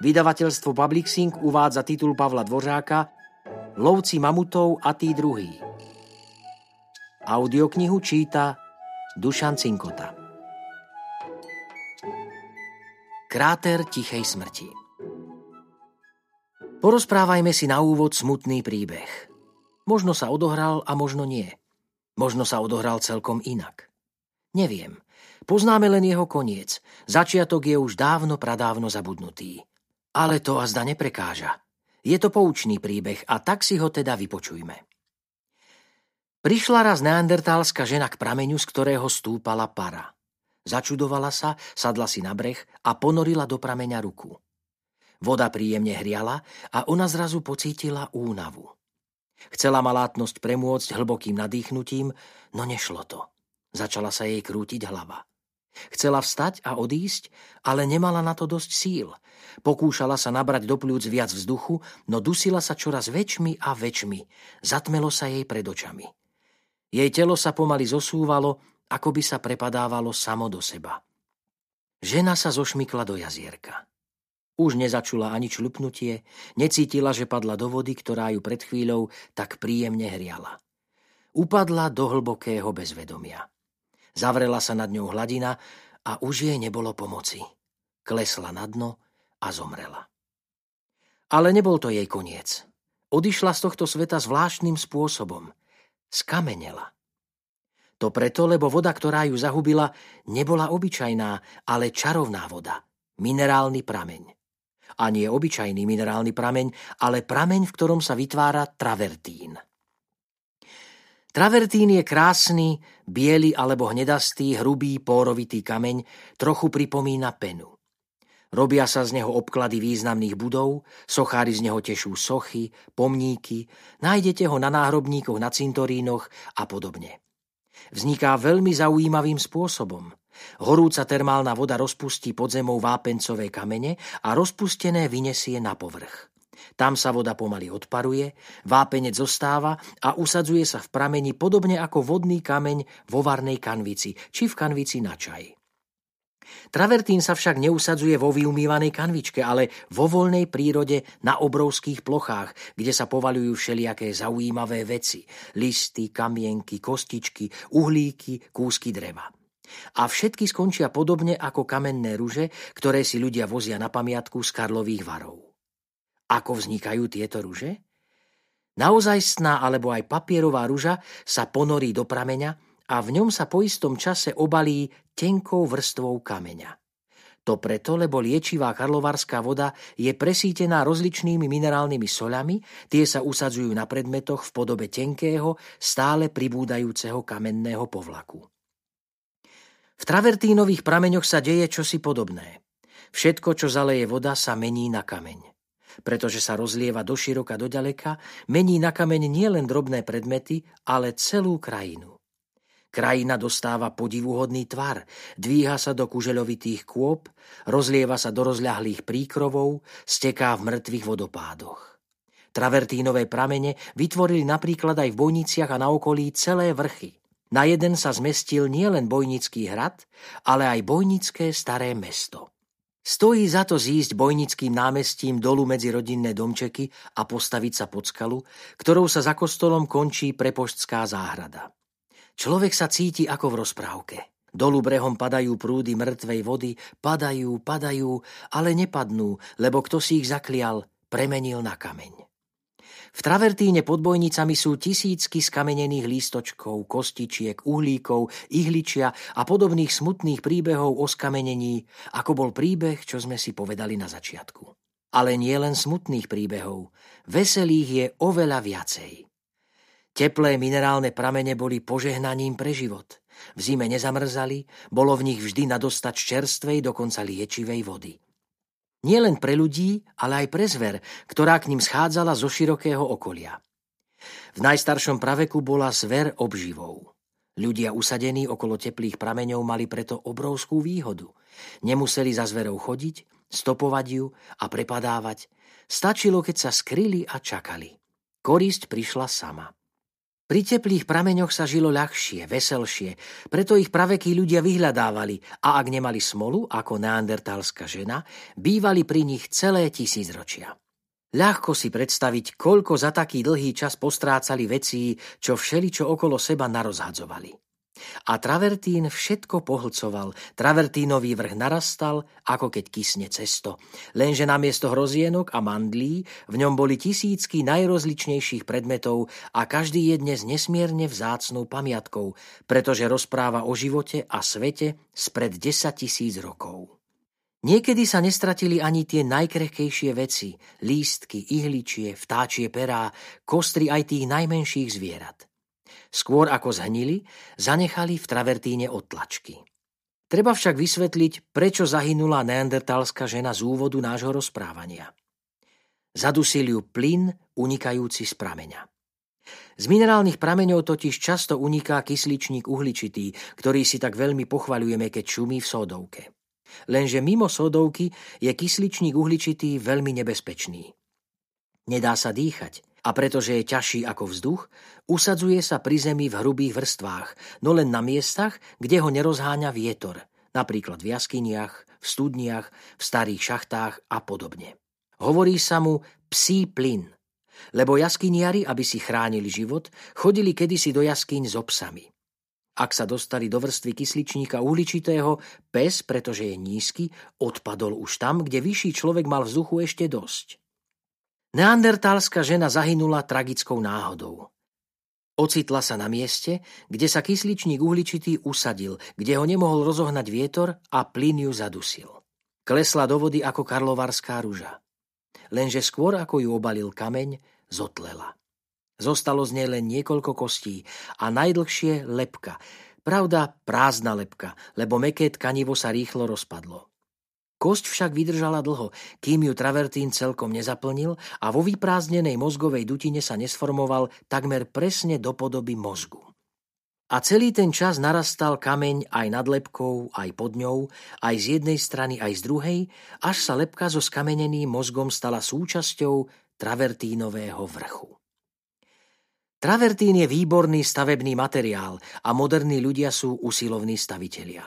Vydavateľstvo Publixing uvádza titul Pavla Dvořáka Lovci mamutov a tí druhý. Audioknihu číta Dušan Cinkota. Kráter tichej smrti Porozprávajme si na úvod smutný príbeh. Možno sa odohral a možno nie. Možno sa odohral celkom inak. Neviem. Poznáme len jeho koniec. Začiatok je už dávno pradávno zabudnutý. Ale to azda neprekáža. Je to poučný príbeh a tak si ho teda vypočujme. Prišla raz neandertálska žena k prameňu, z ktorého stúpala para. Začudovala sa, sadla si na breh a ponorila do prameňa ruku. Voda príjemne hriala a ona zrazu pocítila únavu. Chcela malátnosť premôcť hlbokým nadýchnutím, no nešlo to. Začala sa jej krútiť hlava. Chcela vstať a odísť, ale nemala na to dosť síl. Pokúšala sa nabrať do pľúc viac vzduchu, no dusila sa čoraz väčšmi a väčšmi. Zatmelo sa jej pred očami. Jej telo sa pomaly zosúvalo, ako by sa prepadávalo samo do seba. Žena sa zošmykla do jazierka. Už nezačula ani člupnutie, necítila, že padla do vody, ktorá ju pred chvíľou tak príjemne hriala. Upadla do hlbokého bezvedomia. Zavrela sa nad ňou hladina a už jej nebolo pomoci. Klesla na dno a zomrela. Ale nebol to jej koniec. Odišla z tohto sveta zvláštnym spôsobom. Skamenela. To preto, lebo voda, ktorá ju zahubila, nebola obyčajná, ale čarovná voda. Minerálny prameň. A nie obyčajný minerálny prameň, ale prameň, v ktorom sa vytvára travertín. Travertín je krásny, biely alebo hnedastý, hrubý, pórovitý kameň, trochu pripomína penu. Robia sa z neho obklady významných budov, sochári z neho tešú sochy, pomníky, nájdete ho na náhrobníkoch, na cintorínoch a podobne. Vzniká veľmi zaujímavým spôsobom. Horúca termálna voda rozpustí pod zemou vápencové kamene a rozpustené vynesie na povrch. Tam sa voda pomaly odparuje, vápenec zostáva a usadzuje sa v prameni podobne ako vodný kameň vo varnej kanvici či v kanvici na čaj. Travertín sa však neusadzuje vo vyumývanej kanvičke, ale vo voľnej prírode na obrovských plochách, kde sa povalujú všelijaké zaujímavé veci. Listy, kamienky, kostičky, uhlíky, kúsky dreva. A všetky skončia podobne ako kamenné ruže, ktoré si ľudia vozia na pamiatku z Karlových varov. Ako vznikajú tieto ruže? Naozajstná alebo aj papierová ruža sa ponorí do prameňa a v ňom sa po istom čase obalí tenkou vrstvou kameňa. To preto, lebo liečivá karlovarská voda je presítená rozličnými minerálnymi soľami, tie sa usadzujú na predmetoch v podobe tenkého, stále pribúdajúceho kamenného povlaku. V travertínových prameňoch sa deje čosi podobné. Všetko, čo zaleje voda, sa mení na kameň pretože sa rozlieva do široka, do ďaleka, mení na kameň nielen drobné predmety, ale celú krajinu. Krajina dostáva podivuhodný tvar, dvíha sa do kužeľovitých kôp, rozlieva sa do rozľahlých príkrovov, steká v mŕtvych vodopádoch. Travertínové pramene vytvorili napríklad aj v Bojniciach a na okolí celé vrchy. Na jeden sa zmestil nielen Bojnický hrad, ale aj Bojnické staré mesto. Stojí za to zísť bojnickým námestím dolu medzi rodinné domčeky a postaviť sa pod skalu, ktorou sa za kostolom končí prepoštská záhrada. Človek sa cíti ako v rozprávke. Dolu brehom padajú prúdy mŕtvej vody, padajú, padajú, ale nepadnú, lebo kto si ich zaklial, premenil na kameň. V travertíne pod bojnicami sú tisícky skamenených lístočkov, kostičiek, uhlíkov, ihličia a podobných smutných príbehov o skamenení, ako bol príbeh, čo sme si povedali na začiatku. Ale nie len smutných príbehov, veselých je oveľa viacej. Teplé minerálne pramene boli požehnaním pre život. V zime nezamrzali, bolo v nich vždy nadostač čerstvej, dokonca liečivej vody. Nie len pre ľudí, ale aj pre zver, ktorá k ním schádzala zo širokého okolia. V najstaršom praveku bola zver obživou. Ľudia usadení okolo teplých prameňov mali preto obrovskú výhodu. Nemuseli za zverou chodiť, stopovať ju a prepadávať. Stačilo, keď sa skryli a čakali. Korisť prišla sama. Pri teplých prameňoch sa žilo ľahšie, veselšie, preto ich pravekí ľudia vyhľadávali a ak nemali smolu, ako neandertálska žena, bývali pri nich celé tisícročia. Ľahko si predstaviť, koľko za taký dlhý čas postrácali vecí, čo všeličo okolo seba narozhadzovali. A travertín všetko pohlcoval. Travertínový vrch narastal, ako keď kysne cesto. Lenže namiesto hrozienok a mandlí v ňom boli tisícky najrozličnejších predmetov a každý je dnes nesmierne vzácnou pamiatkou, pretože rozpráva o živote a svete spred 10 tisíc rokov. Niekedy sa nestratili ani tie najkrehkejšie veci, lístky, ihličie, vtáčie perá, kostry aj tých najmenších zvierat. Skôr ako zhnili, zanechali v travertíne odtlačky. Treba však vysvetliť, prečo zahynula neandertalská žena z úvodu nášho rozprávania. Zadusil ju plyn unikajúci z prameňa. Z minerálnych prameňov totiž často uniká kysličník uhličitý, ktorý si tak veľmi pochvaľujeme, keď šumí v sodovke. Lenže mimo sodovky je kysličník uhličitý veľmi nebezpečný. Nedá sa dýchať, a pretože je ťažší ako vzduch, usadzuje sa pri zemi v hrubých vrstvách, no len na miestach, kde ho nerozháňa vietor, napríklad v jaskyniach, v studniach, v starých šachtách a podobne. Hovorí sa mu psí plyn, lebo jaskyniari, aby si chránili život, chodili kedysi do jaskyň s obsami. Ak sa dostali do vrstvy kysličníka uhličitého, pes, pretože je nízky, odpadol už tam, kde vyšší človek mal vzduchu ešte dosť. Neandertálska žena zahynula tragickou náhodou. Ocitla sa na mieste, kde sa kysličník uhličitý usadil, kde ho nemohol rozohnať vietor a plyn ju zadusil. Klesla do vody ako karlovarská ruža. Lenže skôr ako ju obalil kameň, zotlela. Zostalo z nej len niekoľko kostí a najdlhšie lepka. Pravda, prázdna lepka, lebo meké tkanivo sa rýchlo rozpadlo. Kosť však vydržala dlho, kým ju travertín celkom nezaplnil a vo vyprázdnenej mozgovej dutine sa nesformoval takmer presne do podoby mozgu. A celý ten čas narastal kameň aj nad lepkou, aj pod ňou, aj z jednej strany, aj z druhej, až sa lepka so skameneným mozgom stala súčasťou travertínového vrchu. Travertín je výborný stavebný materiál a moderní ľudia sú usilovní stavitelia.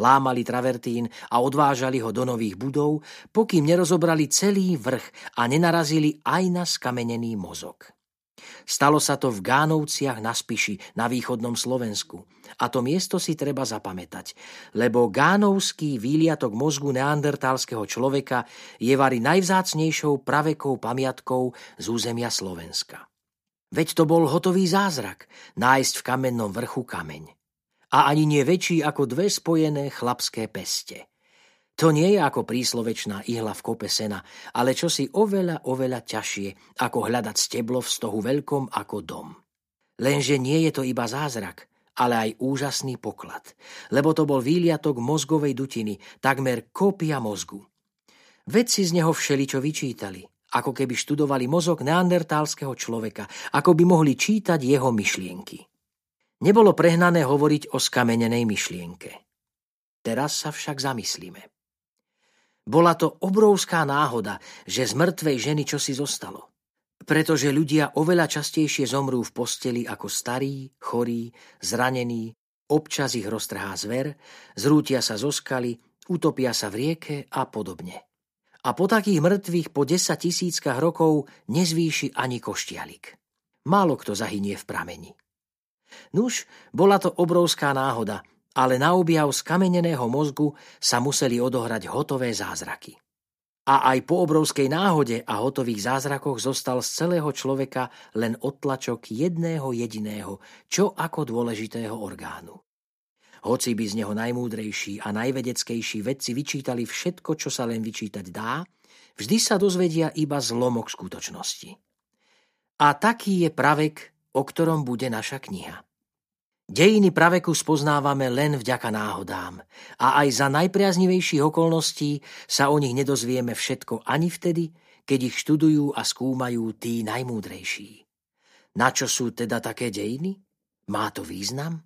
Lámali travertín a odvážali ho do nových budov, pokým nerozobrali celý vrch a nenarazili aj na skamenený mozog. Stalo sa to v Gánovciach na Spiši na východnom Slovensku. A to miesto si treba zapamätať, lebo Gánovský výliatok mozgu neandertálskeho človeka je vari najvzácnejšou pravekou pamiatkou z územia Slovenska. Veď to bol hotový zázrak, nájsť v kamennom vrchu kameň a ani nie väčší ako dve spojené chlapské peste. To nie je ako príslovečná ihla v kope sena, ale čosi oveľa, oveľa ťažšie, ako hľadať steblo v stohu veľkom ako dom. Lenže nie je to iba zázrak, ale aj úžasný poklad, lebo to bol výliatok mozgovej dutiny, takmer kópia mozgu. Vedci z neho všeličo vyčítali, ako keby študovali mozog neandertálskeho človeka, ako by mohli čítať jeho myšlienky. Nebolo prehnané hovoriť o skamenenej myšlienke. Teraz sa však zamyslíme. Bola to obrovská náhoda, že z mŕtvej ženy čosi zostalo. Pretože ľudia oveľa častejšie zomrú v posteli ako starí, chorí, zranení, občas ich roztrhá zver, zrútia sa zo skaly, utopia sa v rieke a podobne. A po takých mŕtvych po 10 tisíckach rokov nezvýši ani koštialik. Málo kto zahynie v prameni. Nuž, bola to obrovská náhoda, ale na objav skameneného mozgu sa museli odohrať hotové zázraky. A aj po obrovskej náhode a hotových zázrakoch zostal z celého človeka len odtlačok jedného jediného, čo ako dôležitého orgánu. Hoci by z neho najmúdrejší a najvedeckejší vedci vyčítali všetko, čo sa len vyčítať dá, vždy sa dozvedia iba zlomok skutočnosti. A taký je pravek, o ktorom bude naša kniha. Dejiny praveku spoznávame len vďaka náhodám a aj za najpriaznivejších okolností sa o nich nedozvieme všetko ani vtedy, keď ich študujú a skúmajú tí najmúdrejší. Na čo sú teda také dejiny? Má to význam?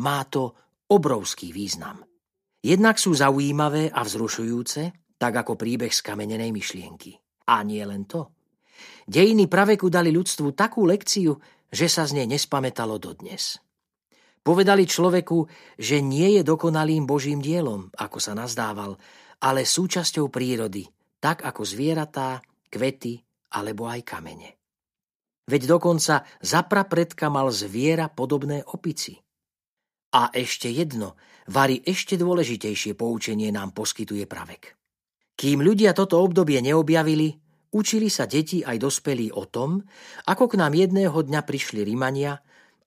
Má to obrovský význam. Jednak sú zaujímavé a vzrušujúce, tak ako príbeh z myšlienky. A nie len to. Dejiny praveku dali ľudstvu takú lekciu, že sa z nej nespamätalo dodnes. Povedali človeku, že nie je dokonalým Božím dielom, ako sa nazdával, ale súčasťou prírody, tak ako zvieratá, kvety alebo aj kamene. Veď dokonca zaprapredka mal zviera podobné opici. A ešte jedno, Vary ešte dôležitejšie poučenie nám poskytuje pravek. Kým ľudia toto obdobie neobjavili, učili sa deti aj dospelí o tom, ako k nám jedného dňa prišli Rimania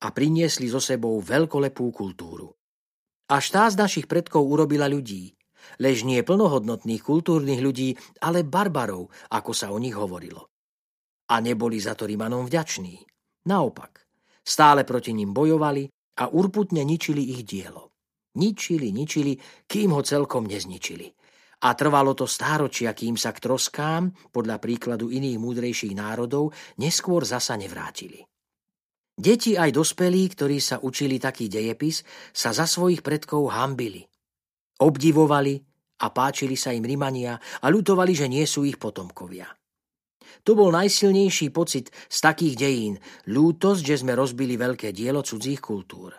a priniesli so sebou veľkolepú kultúru. Až tá z našich predkov urobila ľudí, lež nie plnohodnotných kultúrnych ľudí, ale barbarov, ako sa o nich hovorilo. A neboli za to Rimanom vďační. Naopak, stále proti ním bojovali a urputne ničili ich dielo. Ničili, ničili, kým ho celkom nezničili. A trvalo to stáročia, kým sa k troskám, podľa príkladu iných múdrejších národov, neskôr zasa nevrátili. Deti aj dospelí, ktorí sa učili taký dejepis, sa za svojich predkov hambili. Obdivovali a páčili sa im Rimania a ľutovali, že nie sú ich potomkovia. To bol najsilnejší pocit z takých dejín, ľútosť, že sme rozbili veľké dielo cudzích kultúr.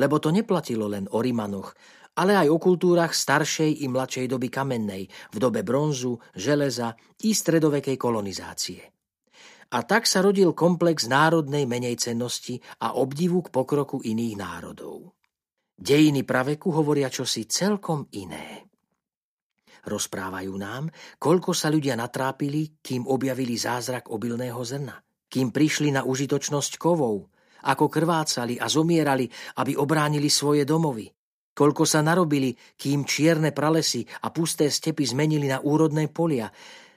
Lebo to neplatilo len o Rimanoch, ale aj o kultúrach staršej i mladšej doby kamennej, v dobe bronzu, železa i stredovekej kolonizácie. A tak sa rodil komplex národnej menej cennosti a obdivu k pokroku iných národov. Dejiny praveku hovoria čosi celkom iné. Rozprávajú nám, koľko sa ľudia natrápili, kým objavili zázrak obilného zrna, kým prišli na užitočnosť kovov, ako krvácali a zomierali, aby obránili svoje domovy, koľko sa narobili, kým čierne pralesy a pusté stepy zmenili na úrodné polia.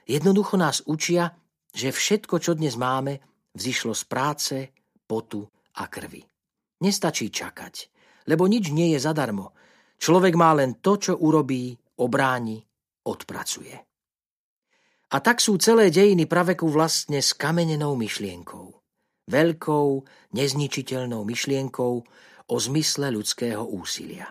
Jednoducho nás učia, že všetko, čo dnes máme, vzýšlo z práce, potu a krvi. Nestačí čakať, lebo nič nie je zadarmo. Človek má len to, čo urobí, obráni, odpracuje. A tak sú celé dejiny praveku vlastne s kamenenou myšlienkou. Veľkou, nezničiteľnou myšlienkou o zmysle ľudského úsilia.